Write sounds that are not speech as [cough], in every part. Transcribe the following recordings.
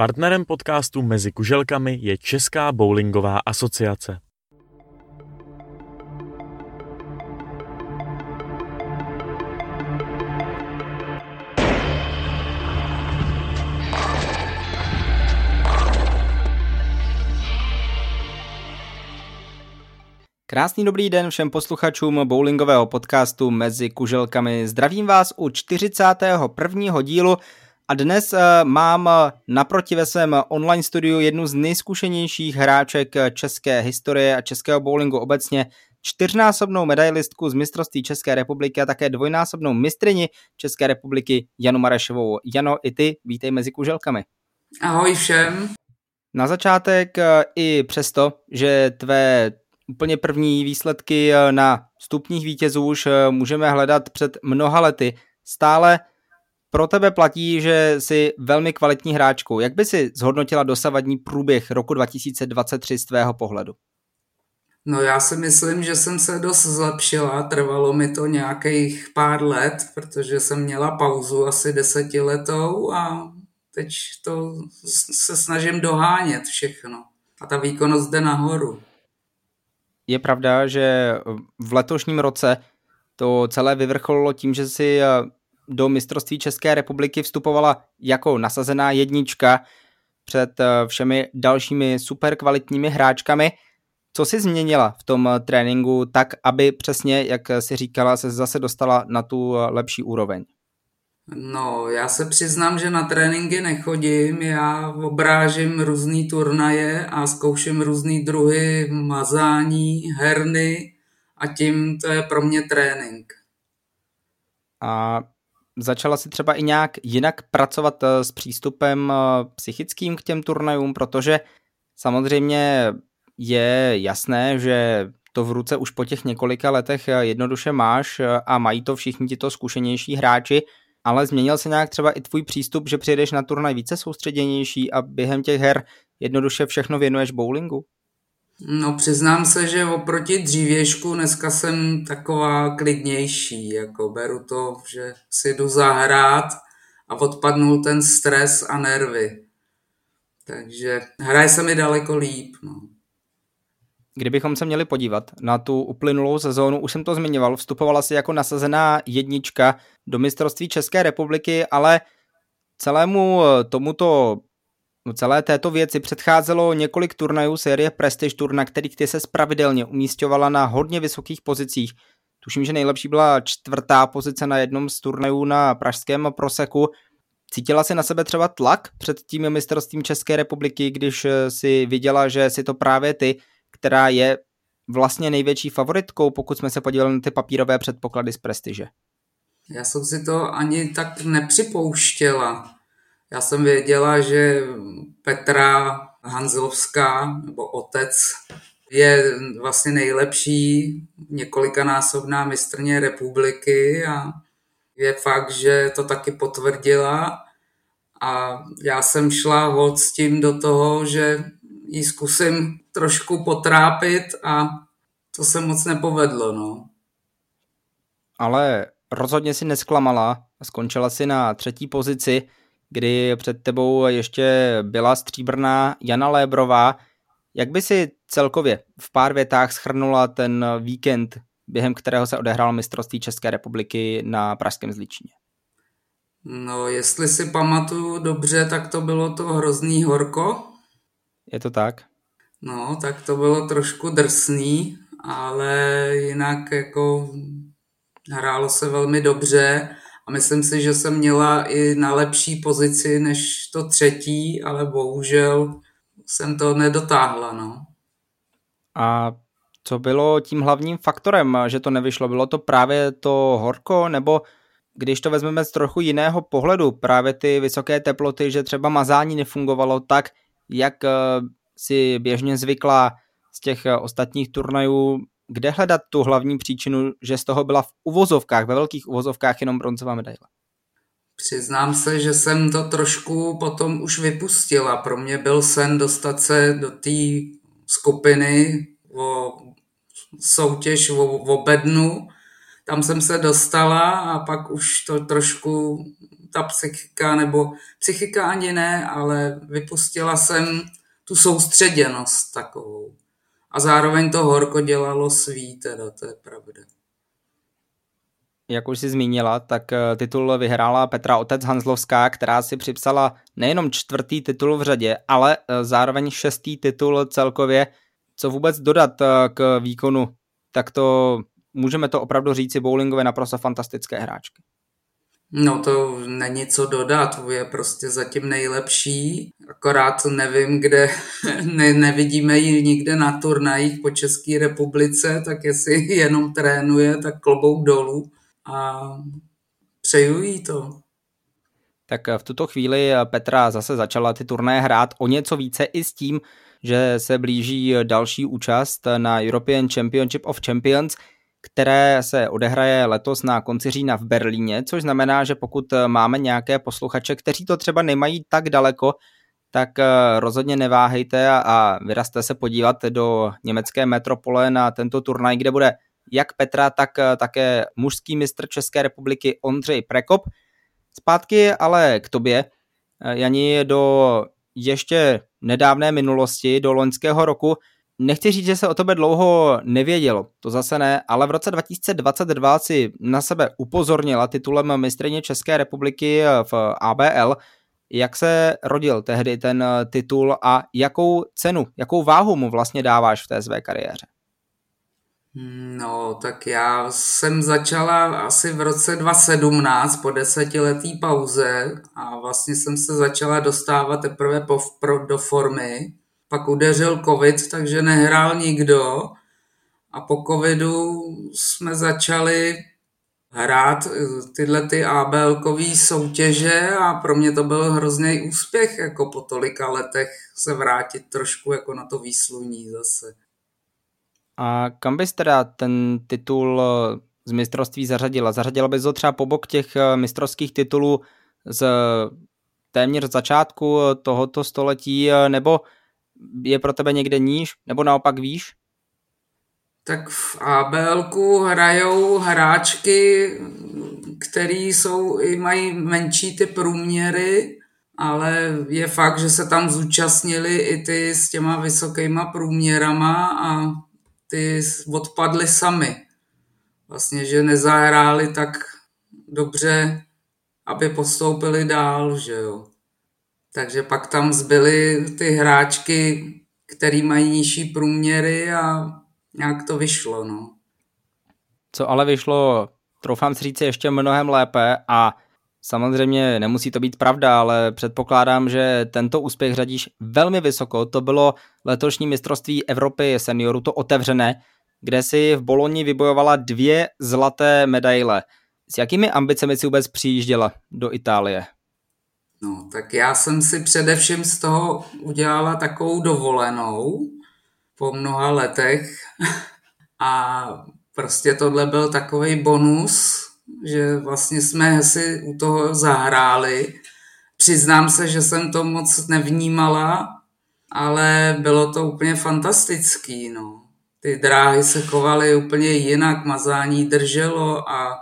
Partnerem podcastu Mezi kuželkami je Česká bowlingová asociace. Krásný dobrý den všem posluchačům bowlingového podcastu Mezi kuželkami. Zdravím vás u 41. dílu a dnes uh, mám eh, naproti ve svém online studiu jednu z nejzkušenějších hráček české historie a českého bowlingu obecně, čtyřnásobnou medailistku z mistrovství České republiky a také dvojnásobnou mistrini České republiky Janu Marešovou. Jano, i ty, vítej mezi kuželkami. Ahoj všem. Na začátek eh, i přesto, že tvé úplně první výsledky na stupních vítězů už můžeme hledat před mnoha lety, stále pro tebe platí, že jsi velmi kvalitní hráčkou. Jak by si zhodnotila dosavadní průběh roku 2023 z tvého pohledu? No já si myslím, že jsem se dost zlepšila, trvalo mi to nějakých pár let, protože jsem měla pauzu asi desetiletou a teď to se snažím dohánět všechno. A ta výkonnost jde nahoru. Je pravda, že v letošním roce to celé vyvrcholilo tím, že si do mistrovství České republiky vstupovala jako nasazená jednička před eh, všemi dalšími super kvalitními hráčkami. Co si změnila v tom eh, tréninku tak, aby přesně, jak si říkala, se zase dostala na tu eh, lepší úroveň? No, já se přiznám, že na tréninky nechodím, já obrážím různý turnaje a zkouším různý druhy mazání, herny a tím to je pro mě trénink. A začala si třeba i nějak jinak pracovat eh, s přístupem eh, psychickým k těm turnajům, protože samozřejmě je jasné, že to v ruce už po těch několika letech eh, jednoduše máš a mají to všichni tito zkušenější hráči, ale změnil se nějak třeba i tvůj přístup, že přijedeš na turnaj více soustředěnější a během těch her jednoduše všechno věnuješ bowlingu? No přiznám se, že oproti dřívěšku dneska jsem taková klidnější, jako beru to, že si jdu zahrát a odpadnul ten stres a nervy. Takže hraje se mi daleko líp. No. Kdybychom se měli podívat na tu uplynulou sezónu, už jsem to zmiňoval, vstupovala si jako nasazená jednička do mistrovství České republiky, ale celému tomuto No celé této věci předcházelo několik turnajů série Prestige Tour, na kterých ty se pravidelně umístěvala na hodně vysokých pozicích. Tuším, že nejlepší byla čtvrtá pozice na jednom z turnajů na pražském proseku. Cítila si na sebe třeba tlak před tím mistrovstvím České republiky, když si viděla, že si to právě ty, která je vlastně největší favoritkou, pokud jsme se podívali na ty papírové předpoklady z prestiže? Já jsem si to ani tak nepřipouštěla. Já jsem věděla, že Petra Hanzlovská, nebo otec, je vlastně nejlepší několikanásobná mistrně republiky a je fakt, že to taky potvrdila a já jsem šla hod s tím do toho, že ji zkusím trošku potrápit a to se moc nepovedlo, no. Ale rozhodně si nesklamala, skončila si na třetí pozici kdy před tebou ještě byla stříbrná Jana Lébrová. Jak by si celkově v pár větách schrnula ten víkend, během kterého se odehrál mistrovství České republiky na Pražském zličině? No, jestli si pamatuju dobře, tak to bylo to hrozný horko. Je to tak? No, tak to bylo trošku drsný, ale jinak jako hrálo se velmi dobře myslím si, že jsem měla i na lepší pozici než to třetí, ale bohužel jsem to nedotáhla. No. A co bylo tím hlavním faktorem, že to nevyšlo? Bylo to právě to horko, nebo když to vezmeme z trochu jiného pohledu, právě ty vysoké teploty, že třeba mazání nefungovalo tak, jak eh, si běžně zvykla z těch eh, ostatních turnajů, kde hledat tu hlavní příčinu, že z toho byla v uvozovkách, ve velkých uvozovkách jenom bronzová medaile? Přiznám se, že jsem to trošku potom už vypustila. Pro mě byl sen dostat se do té skupiny o soutěž o, o bednu. Tam jsem se dostala a pak už to trošku ta psychika, nebo psychika ani ne, ale vypustila jsem tu soustředěnost takovou. A zároveň to horko dělalo svý, teda, to je pravda. Jak už si zmínila, tak eh, titul vyhrála Petra Otec Hanzlovská, která si připsala nejenom čtvrtý titul v řadě, ale eh, zároveň šestý titul celkově. Co vůbec dodat eh, k výkonu, tak to můžeme to opravdu říci, bowlingové naprosto fantastické hráčky. No to není co dodat, je prostě zatím nejlepší, akorát nevím, kde, [laughs] ne, nevidíme ji nikde na turnajích po České republice, tak jestli jenom trénuje, tak klobouk dolů. A přeju jí to. Tak v tuto chvíli Petra zase začala ty turné hrát o něco více i s tím, že se blíží další účast na European Championship of Champions, které se odehraje letos na konci října v Berlíně, což znamená, že pokud máme nějaké posluchače, kteří to třeba nemají tak daleko, tak eh, rozhodně neváhejte a, vyrazte se podívat do německé metropole na tento turnaj, kde bude jak Petra, tak eh, také mužský mistr České republiky Ondřej Prekop. Zpátky ale k tobě, eh, Jani, do ještě nedávné minulosti, do loňského roku, Nechci říct, že se o tebe dlouho nevědělo, to zase ne, ale v roce 2022 si na sebe upozornila titulem mistrně České republiky v ABL. Jak se rodil tehdy ten titul a jakou cenu, jakou váhu mu vlastně dáváš v té své kariéře? No, tak já jsem začala asi v roce 2017 po desetiletý pauze a vlastně jsem se začala dostávat teprve po, pro, do formy pak udeřil covid, takže nehrál nikdo. A po covidu jsme začali hrát tyhle ty abl soutěže a pro mě to byl hrozný úspěch, jako po tolika letech se vrátit trošku jako na to výsluní zase. A kam bys teda ten titul z mistrovství zařadila? Zařadila bys ho třeba po bok těch mistrovských titulů z téměř začátku tohoto století, nebo je pro tebe někde níž, nebo naopak výš? Tak v ABLku hrajou hráčky, který jsou i mají menší ty průměry, ale je fakt, že se tam zúčastnili i ty s těma vysokýma průměrama a ty odpadly sami. Vlastně, že nezahráli tak dobře, aby postoupili dál, že jo. Takže pak tam zbyly ty hráčky, který mají nižší průměry a nějak to vyšlo. No. Co ale vyšlo, troufám si říct, ještě mnohem lépe a samozřejmě nemusí to být pravda, ale předpokládám, že tento úspěch řadíš velmi vysoko. To bylo letošní mistrovství Evropy seniorů, to otevřené, kde si v Boloni vybojovala dvě zlaté medaile. S jakými ambicemi si vůbec přijížděla do Itálie? No, tak já jsem si především z toho udělala takovou dovolenou po mnoha letech [laughs] a prostě tohle byl takový bonus, že vlastně jsme si u toho zahráli. Přiznám se, že jsem to moc nevnímala, ale bylo to úplně fantastický, no. Ty dráhy se chovaly úplně jinak, mazání drželo a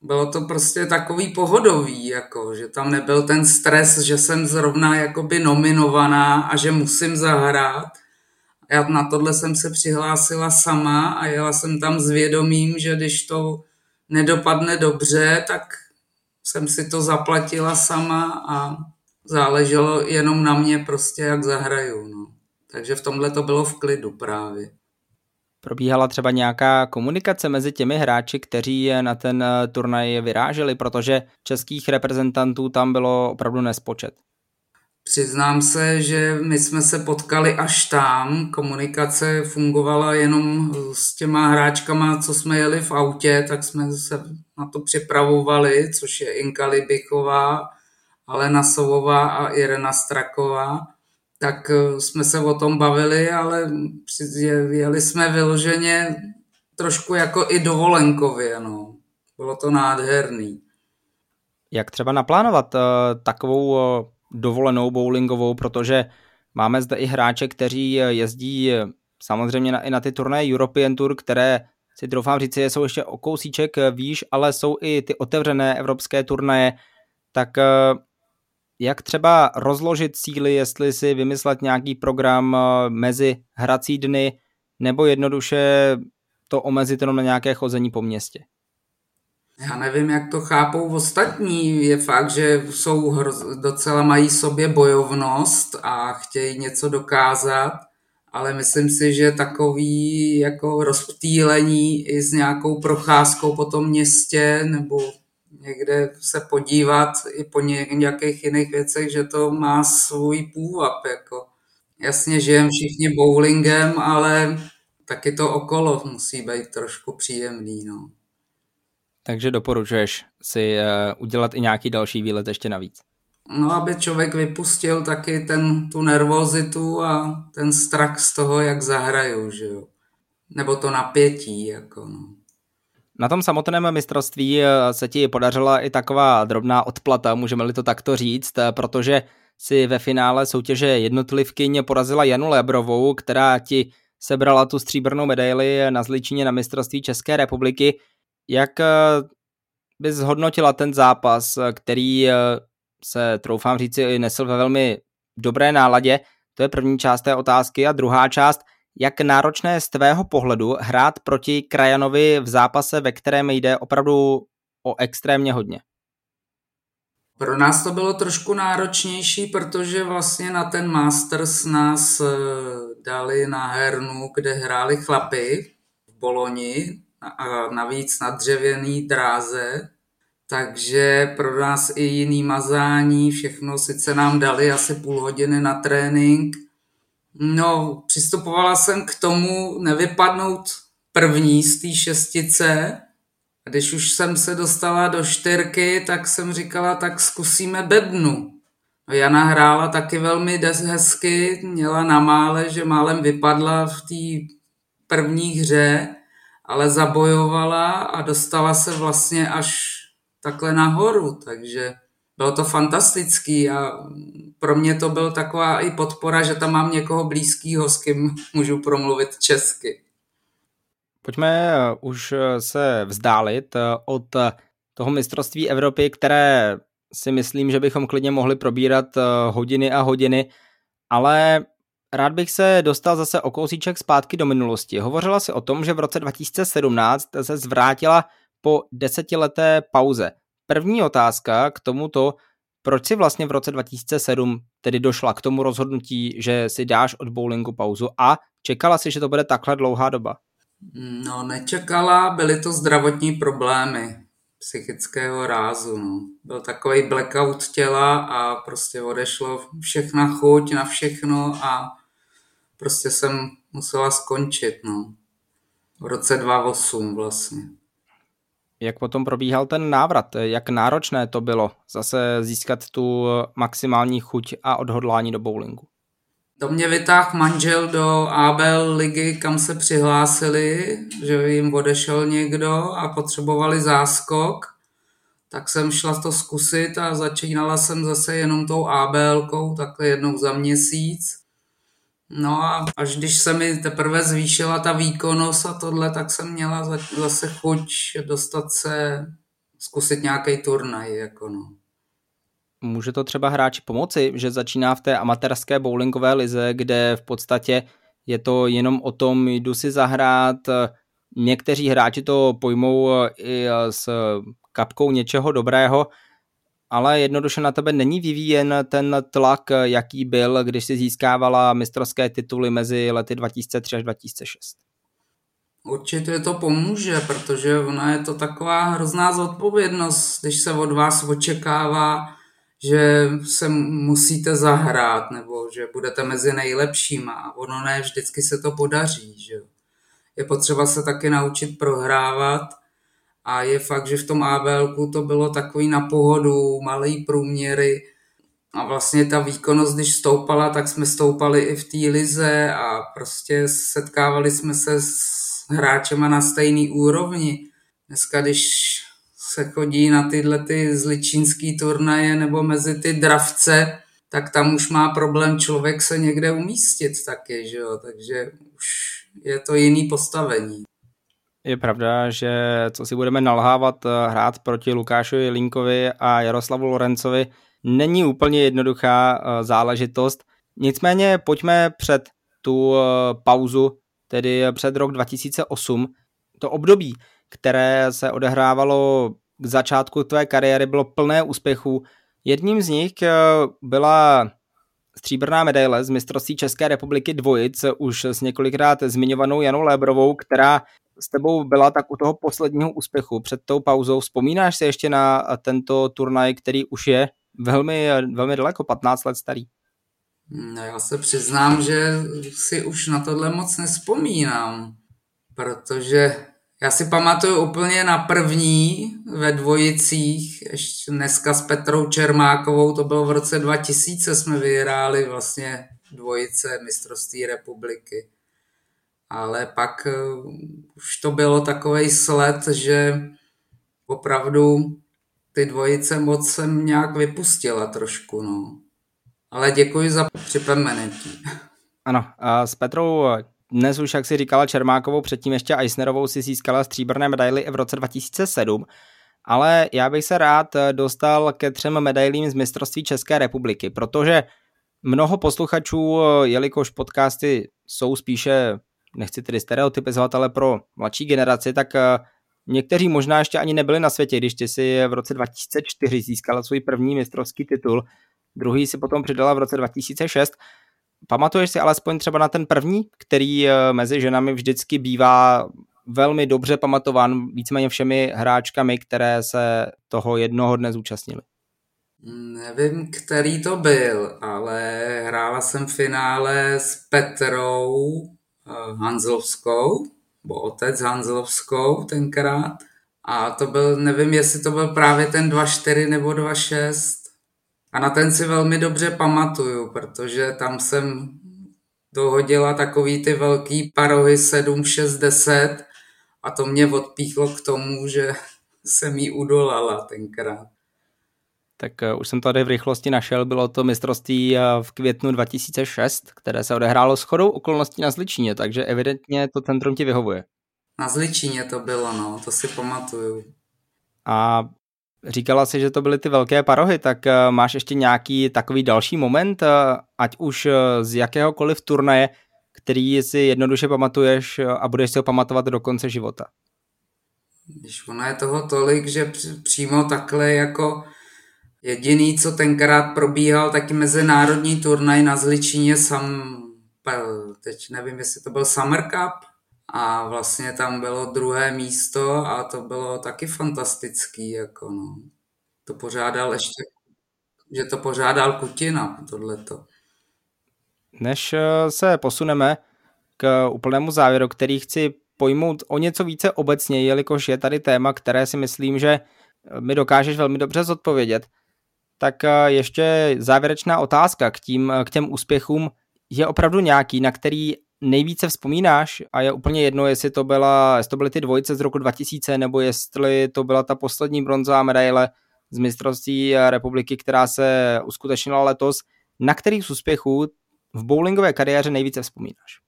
bylo to prostě takový pohodový, jako, že tam nebyl ten stres, že jsem zrovna jakoby nominovaná a že musím zahrát. Já na tohle jsem se přihlásila sama a jela jsem tam s vědomím, že když to nedopadne dobře, tak jsem si to zaplatila sama a záleželo jenom na mě prostě, jak zahraju. No. Takže v tomhle to bylo v klidu právě. Probíhala třeba nějaká komunikace mezi těmi hráči, kteří na ten eh, turnaj vyráželi, protože českých reprezentantů tam bylo opravdu nespočet. Přiznám se, že my jsme se potkali až tam. Komunikace fungovala jenom s těma hráčkama, co jsme jeli v autě, tak jsme se na to připravovali, což je Inka Libichová, Alena Sovová a Irena Straková tak eh, jsme se o tom bavili, ale jeli jsme vyloženě trošku jako i dovolenkově, no. Bylo to nádherný. Jak třeba naplánovat uh, takovou uh, dovolenou bowlingovou, protože máme zde i hráče, kteří jezdí samozřejmě na, i na ty turnaje European Tour, které si troufám říct, jsou ještě o kousíček výš, ale jsou i ty otevřené evropské turnaje, tak eh, jak třeba rozložit síly, jestli si vymyslet nějaký program eh, mezi hrací dny, nebo jednoduše to omezit jenom na nějaké chození po městě? Já nevím, jak to chápou ostatní. Je fakt, že jsou hrz, docela mají sobě bojovnost a chtějí něco dokázat, ale myslím si, že takový jako rozptýlení i s nějakou procházkou po tom městě nebo někde se podívat i po nějakých jiných věcech, že to má svůj půvab. Jako. Jasně žijeme všichni bowlingem, ale taky to okolo musí být trošku příjemný. No. Takže doporučuješ si uh, udělat i nějaký další výlet ještě navíc. No, aby člověk vypustil taky ten, tu nervozitu a ten strach z toho, jak zahrajou, že jo. Nebo to napětí, jako no. Na tom samotném mistrovství eh, se ti podařila i taková drobná odplata, můžeme-li to takto říct, eh, protože si ve finále soutěže jednotlivkyně porazila Janu Lebrovou, která ti sebrala tu stříbrnou medaili na Zličině na mistrovství České republiky. Jak eh, bys zhodnotila ten zápas, který se, troufám říci, nesl ve velmi dobré náladě? To je první část té otázky. A druhá část – jak náročné z tvého pohledu hrát proti Krajanovi v zápase, ve kterém jde opravdu o extrémně hodně? Pro nás to bylo trošku náročnější, protože vlastně na ten Masters nás eh, dali na hernu, kde hráli chlapy v Boloni a navíc na dřevěný dráze, takže pro nás i jiný mazání, všechno sice nám dali asi půl hodiny na trénink, No, přistupovala jsem k tomu nevypadnout první z té šestice. A když už jsem se dostala do čtyřky, tak jsem říkala, tak zkusíme bednu. No, Jana hrála taky velmi hezky, měla na mále, že málem vypadla v té první hře, ale zabojovala a dostala se vlastně až takhle nahoru, takže bylo to fantastický a pro mě to byl taková i podpora, že tam mám někoho blízkého, s kým můžu promluvit česky. Pojďme eh, už eh, se vzdálit eh, od toho mistrovství Evropy, které si myslím, že bychom klidně mohli probírat hodiny a hodiny, ale rád bych se dostal zase o kousíček zpátky do minulosti. Hovořila si o tom, že v roce 2017 se zvrátila po desetileté pauze. První otázka k tomuto, proč si vlastně v roce 2007 tedy došla k tomu rozhodnutí, že si dáš od bowlingu pauzu a čekala si, že to bude takhle dlouhá doba? No, nečekala, byly to zdravotní problémy psychického rázu. No. Byl takový blackout těla a prostě odešlo všechna chuť na všechno a prostě jsem musela skončit. No. V roce 2008 vlastně. Jak potom probíhal ten návrat? Jak náročné to bylo zase získat tu maximální chuť a odhodlání do bowlingu? To mě vytáhl manžel do ABL ligy, kam se přihlásili, že jim odešel někdo a potřebovali záskok. Tak jsem šla to zkusit a začínala jsem zase jenom tou ABLkou, takhle jednou za měsíc. No a až když se mi teprve zvýšila ta výkonnost a tohle, tak jsem měla zase chuť dostat se, zkusit nějaký turnaj. Jako no. Může to třeba hráči pomoci, že začíná v té amatérské bowlingové lize, kde v podstatě je to jenom o tom, jdu si zahrát. Někteří hráči to pojmou i s kapkou něčeho dobrého, ale jednoduše na tebe není vyvíjen ten tlak, jaký byl, když si získávala mistrovské tituly mezi lety 2003 až 2006. Určitě to pomůže, protože ona je to taková hrozná zodpovědnost, když se od vás očekává, že se musíte zahrát nebo že budete mezi nejlepšíma ono ne vždycky se to podaří. Že? Je potřeba se taky naučit prohrávat a je fakt, že v tom ABLku to bylo takový na pohodu, malý průměry a vlastně ta výkonnost, když stoupala, tak jsme stoupali i v té lize a prostě setkávali jsme se s hráčema na stejný úrovni. Dneska, když se chodí na tyhle ty zličínský turnaje nebo mezi ty dravce, tak tam už má problém člověk se někde umístit taky, že jo? takže už je to jiný postavení. Je pravda, že co si budeme nalhávat eh, hrát proti Lukášovi Linkovi a Jaroslavu Lorencovi není úplně jednoduchá eh, záležitost. Nicméně pojďme před tu eh, pauzu, tedy před rok 2008. To období, které se odehrávalo k začátku tvé kariéry, bylo plné úspěchů. Jedním z nich byla stříbrná medaile z mistrovství České republiky dvojic, už s několikrát zmiňovanou Janou Lébrovou, která s tebou byla tak u toho posledního úspěchu před tou pauzou. Vzpomínáš si ještě na tento turnaj, který už je velmi, velmi daleko, 15 let starý? No já se přiznám, že si už na tohle moc nespomínám, protože já si pamatuju úplně na první ve dvojicích, ještě dneska s Petrou Čermákovou, to bylo v roce 2000, jsme vyhráli vlastně dvojice mistrovství republiky ale pak eh, už to bylo takový sled, že opravdu ty dvojice moc jsem nějak vypustila trošku, no. Ale děkuji za připomenutí. Ano, s Petrou dnes už, jak si říkala Čermákovou, předtím ještě Eisnerovou si získala stříbrné medaily v roce 2007, ale já bych se rád dostal ke třem medailím z mistrovství České republiky, protože mnoho posluchačů, jelikož podcasty jsou spíše nechci tedy stereotypizovat, ale pro mladší generaci, tak eh, někteří možná ještě ani nebyli na světě, když ty si v roce 2004 získala svůj první mistrovský titul, druhý si potom přidala v roce 2006. Pamatuješ si alespoň třeba na ten první, který eh, mezi ženami vždycky bývá velmi dobře pamatován víceméně všemi hráčkami, které se toho jednoho dne zúčastnili? Nevím, který to byl, ale hrála jsem v finále s Petrou Hanzlovskou, nebo otec Hanzlovskou tenkrát. A to byl, nevím, jestli to byl právě ten 2.4 nebo 2.6. A na ten si velmi dobře pamatuju, protože tam jsem dohodila takový ty velký parohy 7, 6, 10 a to mě odpíchlo k tomu, že [laughs] jsem jí udolala tenkrát tak uh, už jsem tady v rychlosti našel, bylo to mistrovství uh, v květnu 2006, které se odehrálo s chodou okolností na Zličíně, takže evidentně to centrum ti vyhovuje. Na Zličíně to bylo, no, to si pamatuju. A říkala si, že to byly ty velké parohy, tak uh, máš ještě nějaký takový další moment, ať už z jakéhokoliv turnaje, který si jednoduše pamatuješ a budeš si ho pamatovat do konce života? Když ono je toho tolik, že přímo takhle jako Jediný, co tenkrát probíhal, taky mezinárodní turnaj na Zličině, sam, teď nevím, jestli to byl Summer Cup, a vlastně tam bylo druhé místo a to bylo taky fantastický, jako no. To pořádal ještě, že to pořádal Kutina, tohleto. Než eh, se posuneme k úplnému závěru, který chci pojmout o něco více obecně, jelikož je tady téma, které si myslím, že mi dokážeš velmi dobře zodpovědět, tak eh, ještě závěrečná otázka k, tím, eh, k těm úspěchům. Je opravdu nějaký, na který nejvíce vzpomínáš a je úplně jedno, jestli to, byla, jestli to byly ty dvojice z roku 2000 nebo jestli to byla ta poslední bronzová medaile z mistrovství eh, republiky, která se uskutečnila letos. Na kterých z úspěchů v bowlingové kariéře nejvíce vzpomínáš?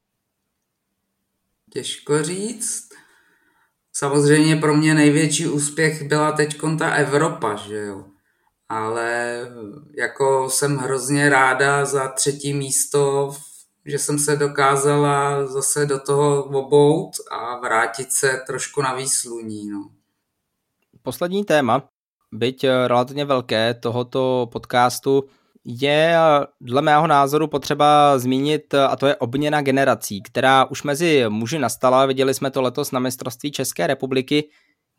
Těžko říct. Samozřejmě pro mě největší úspěch byla teď ta Evropa, že jo ale jako jsem hrozně ráda za třetí místo, že jsem se dokázala zase do toho obout a vrátit se trošku na výsluní. No. Poslední téma, byť relativně velké tohoto podcastu, je dle mého názoru potřeba zmínit, a to je obměna generací, která už mezi muži nastala. Viděli jsme to letos na mistrovství České republiky,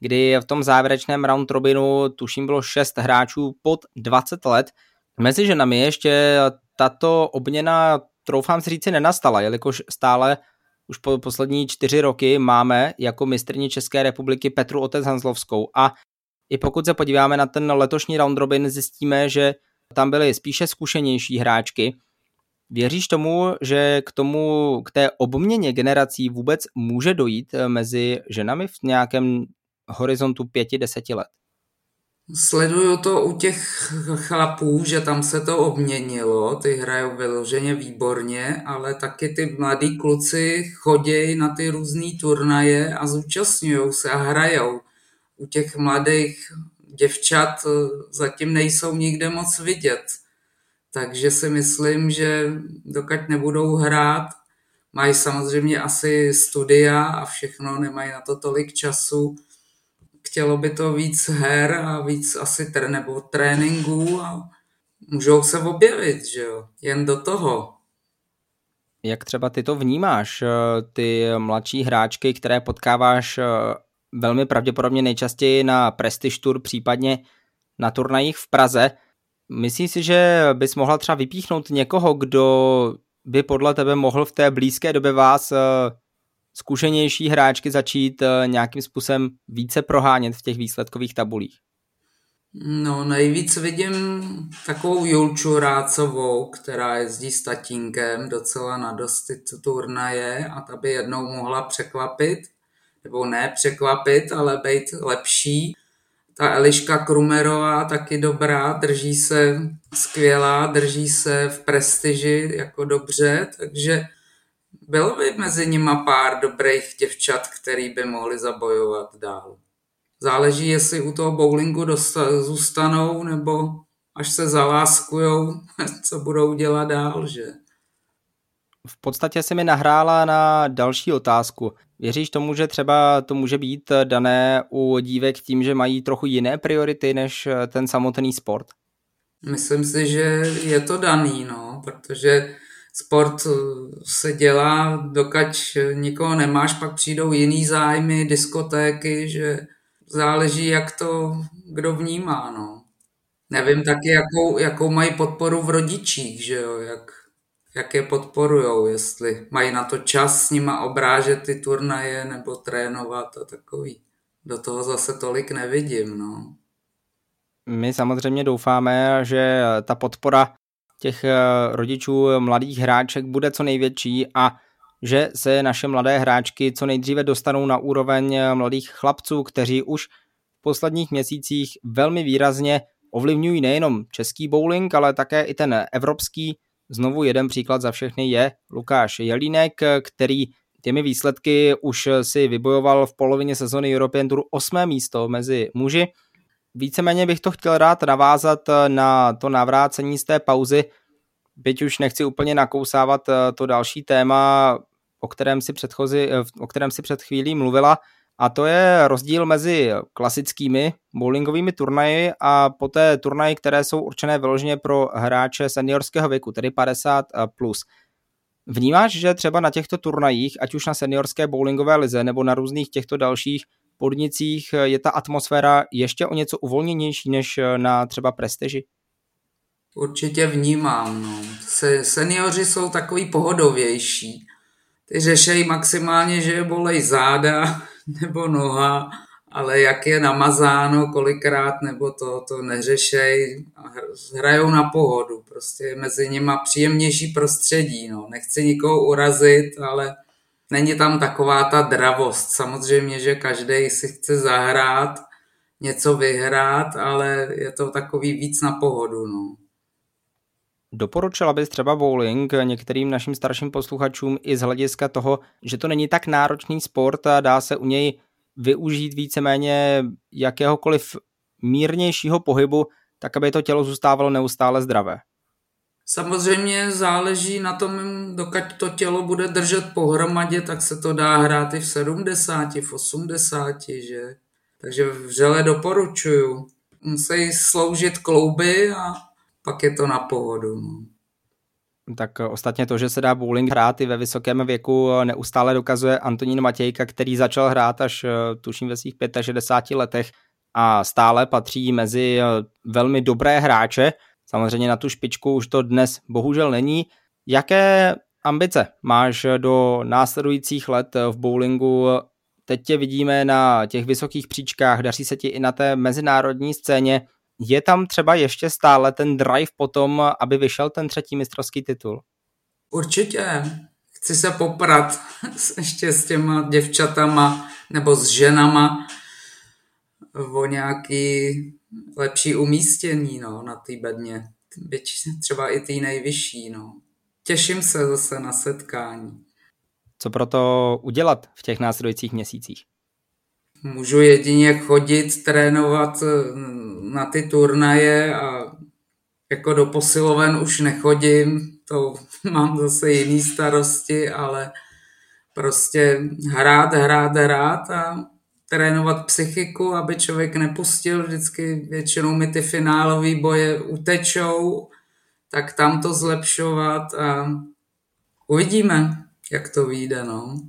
kdy v tom závěrečném round robinu tuším bylo 6 hráčů pod 20 let. Mezi ženami ještě tato obměna, troufám si říci, nenastala, jelikož stále už po poslední čtyři roky máme jako mistrně České republiky Petru Otec Hanzlovskou a i pokud se podíváme na ten letošní round robin, zjistíme, že tam byly spíše zkušenější hráčky. Věříš tomu, že k tomu, k té obměně generací vůbec může dojít mezi ženami v nějakém horizontu pěti, deseti let? Sleduju to u těch chlapů, že tam se to obměnilo, ty hrajou vyloženě výborně, ale taky ty mladí kluci chodí na ty různé turnaje a zúčastňují se a hrajou. U těch mladých děvčat eh, zatím nejsou nikde moc vidět. Takže si myslím, že dokud nebudou hrát, mají samozřejmě asi studia a všechno, nemají na to tolik času, chtělo by to víc her a víc asi tr- nebo tréninků a můžou se objevit, že jo, jen do toho. Jak třeba ty to vnímáš, eh, ty mladší hráčky, které potkáváš eh, velmi pravděpodobně nejčastěji na Prestige Tour, případně na turnajích v Praze. Myslíš si, že bys mohla třeba vypíchnout někoho, kdo by podle tebe mohl v té blízké době vás eh, zkušenější hráčky začít eh, nějakým způsobem více prohánět v těch výsledkových tabulích? No, nejvíc vidím takovou Julču Rácovou, která jezdí s tatínkem docela na dosti turnaje a ta by jednou mohla překvapit, nebo ne překvapit, ale být lepší. Ta Eliška Krumerová taky dobrá, drží se skvělá, drží se v prestiži jako dobře, takže bylo by mezi nima pár dobrých děvčat, který by mohli zabojovat dál. Záleží, jestli u toho bowlingu dosta- zůstanou, nebo až se zaláskujou, [laughs] co budou dělat dál, že? V podstatě se mi nahrála na další otázku. Věříš tomu, že třeba to může být dané u dívek tím, že mají trochu jiné priority než ten samotný sport? Myslím si, že je to daný, no, protože sport eh, se dělá, dokud nikoho nemáš, pak přijdou jiný zájmy, diskotéky, že záleží, jak to kdo vnímá, no. Nevím taky, jakou, jakou mají podporu v rodičích, že jo, jak, jak je podporujou, jestli mají na to čas s nima obrážet ty turnaje nebo trénovat a takový. Do toho zase tolik nevidím, no. My samozřejmě doufáme, že ta podpora těch eh, rodičů mladých hráček bude co největší a že se naše mladé hráčky co nejdříve dostanou na úroveň eh, mladých chlapců, kteří už v posledních měsících velmi výrazně ovlivňují nejenom český bowling, ale také i ten evropský. Znovu jeden příklad za všechny je Lukáš Jelínek, který těmi výsledky už si vybojoval v polovině sezony European Tour osmé místo mezi muži víceméně bych to chtěl rád navázat eh, na to navrácení z té pauzy, byť už nechci úplně nakousávat eh, to další téma, o kterém si, předchozí, eh, o kterém si před chvílí mluvila, a to je rozdíl mezi klasickými bowlingovými turnaji a poté turnaji, které jsou určené vyloženě pro hráče seniorského věku, tedy 50+. Plus. Vnímáš, že třeba na těchto turnajích, ať už na seniorské bowlingové lize nebo na různých těchto dalších podnicích je ta atmosféra ještě o něco uvolněnější než na třeba prestiži? Určitě vnímám. No. Se, seniori jsou takový pohodovější. Ty řešejí maximálně, že je bolej záda [laughs] nebo noha, ale jak je namazáno kolikrát, nebo to, to neřešej, hrajou na pohodu. Prostě je mezi nimi příjemnější prostředí. No. Nechci nikoho urazit, ale není tam taková ta dravost. Samozřejmě, že každý si chce zahrát, něco vyhrát, ale je to takový víc na pohodu. No. Doporučila bys třeba bowling některým našim starším posluchačům i z hlediska toho, že to není tak náročný sport a dá se u něj využít víceméně jakéhokoliv mírnějšího pohybu, tak aby to tělo zůstávalo neustále zdravé. Samozřejmě záleží na tom, dokud to tělo bude držet pohromadě, tak se to dá hrát i v 70, v 80, že? Takže vřele doporučuju. Musí sloužit klouby a pak je to na pohodu. No. Tak ostatně to, že se dá bowling hrát i ve vysokém věku, neustále dokazuje Antonín Matějka, který začal hrát až tuším ve svých 65 letech a stále patří mezi velmi dobré hráče. Samozřejmě na tu špičku už to dnes bohužel není. Jaké ambice máš do následujících let v bowlingu? Teď tě vidíme na těch vysokých příčkách, daří se ti i na té mezinárodní scéně. Je tam třeba ještě stále ten drive potom, aby vyšel ten třetí mistrovský titul? Určitě. Chci se poprat ještě s těma děvčatama nebo s ženama, o nějaký lepší umístění no, na té bedně. Byť třeba i té nejvyšší. No. Těším se zase na setkání. Co proto udělat v těch následujících měsících? Můžu jedině chodit, trénovat eh, na ty turnaje a jako do posiloven už nechodím, to [laughs] mám zase jiný starosti, ale prostě hrát, hrát, hrát a trénovat psychiku, aby člověk nepustil vždycky, většinou mi ty finálové boje utečou, tak tam to zlepšovat a uvidíme, jak to vyjde, no.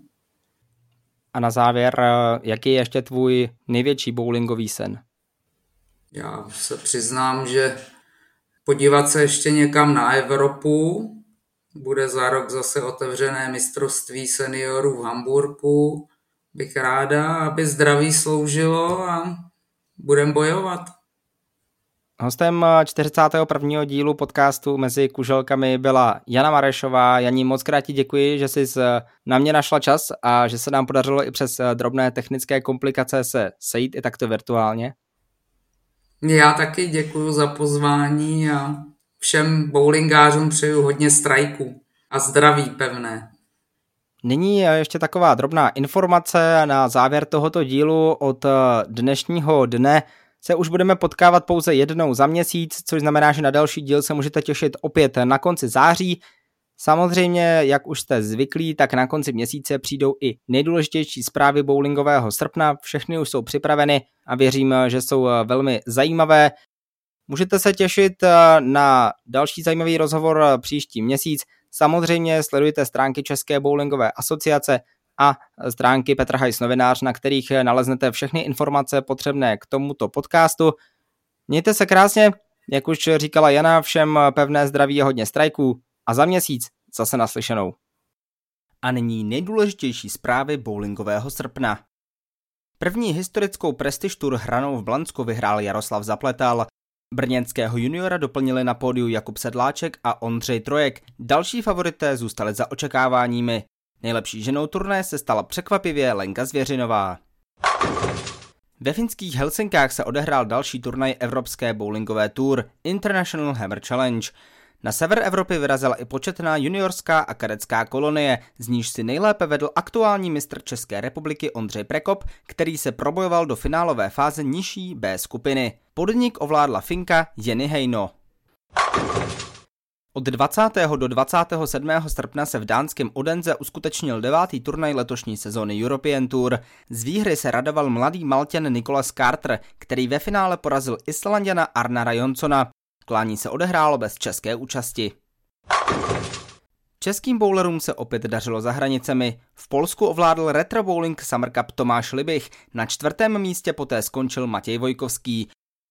A na závěr, eh, jaký je ještě tvůj největší bowlingový sen? Já se přiznám, že podívat se ještě někam na Evropu, bude za rok zase otevřené mistrovství seniorů v Hamburgu, bych ráda, aby zdraví sloužilo a budem bojovat. Hostem 41. dílu podcastu Mezi kuželkami byla Jana Marešová. Janí, moc krát ti děkuji, že jsi na mě našla čas a že se nám podařilo i přes drobné technické komplikace se sejít i takto virtuálně. Já taky děkuji za pozvání a všem bowlingářům přeju hodně strajků a zdraví pevné. Nyní ještě taková drobná informace na závěr tohoto dílu od dnešního dne se už budeme potkávat pouze jednou za měsíc, což znamená, že na další díl se můžete těšit opět na konci září. Samozřejmě, jak už jste zvyklí, tak na konci měsíce přijdou i nejdůležitější zprávy bowlingového srpna. Všechny už jsou připraveny a věřím, že jsou velmi zajímavé. Můžete se těšit na další zajímavý rozhovor příští měsíc. Samozřejmě sledujte stránky České bowlingové asociace a stránky Petra Hajs novinář, na kterých naleznete všechny informace potřebné k tomuto podcastu. Mějte se krásně, jak už říkala Jana, všem pevné zdraví a hodně strajků a za měsíc zase naslyšenou. A nyní nejdůležitější zprávy bowlingového srpna. První historickou prestiž tour hranou v Blansku vyhrál Jaroslav Zapletal. Brněnského juniora doplnili na pódiu Jakub Sedláček a Ondřej Trojek. Další favorité zůstaly za očekáváními. Nejlepší ženou turné se stala překvapivě Lenka Zvěřinová. Ve finských Helsinkách se odehrál další turnaj Evropské bowlingové tour International Hammer Challenge. Na sever Evropy vyrazila i početná juniorská a kadecká kolonie, z níž si nejlépe vedl aktuální mistr České republiky Ondřej Prekop, který se probojoval do finálové fáze nižší B skupiny. Podnik ovládla Finka Jenny Heino. Od 20. do 27. srpna se v dánském Odenze uskutečnil devátý turnaj letošní sezóny European Tour. Z výhry se radoval mladý Maltěn Nikolas Carter, který ve finále porazil Islandiana Arnara Jonsona. Klání se odehrálo bez české účasti. Českým bowlerům se opět dařilo za hranicemi. V Polsku ovládl retro bowling Summer Cup Tomáš Libich, na čtvrtém místě poté skončil Matěj Vojkovský.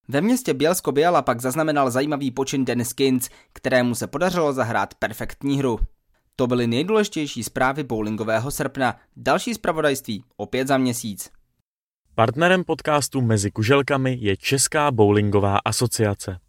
Ve městě Bielsko Biala pak zaznamenal zajímavý počin Dennis Kins, kterému se podařilo zahrát perfektní hru. To byly nejdůležitější zprávy bowlingového srpna. Další zpravodajství opět za měsíc. Partnerem podcastu Mezi kuželkami je Česká bowlingová asociace.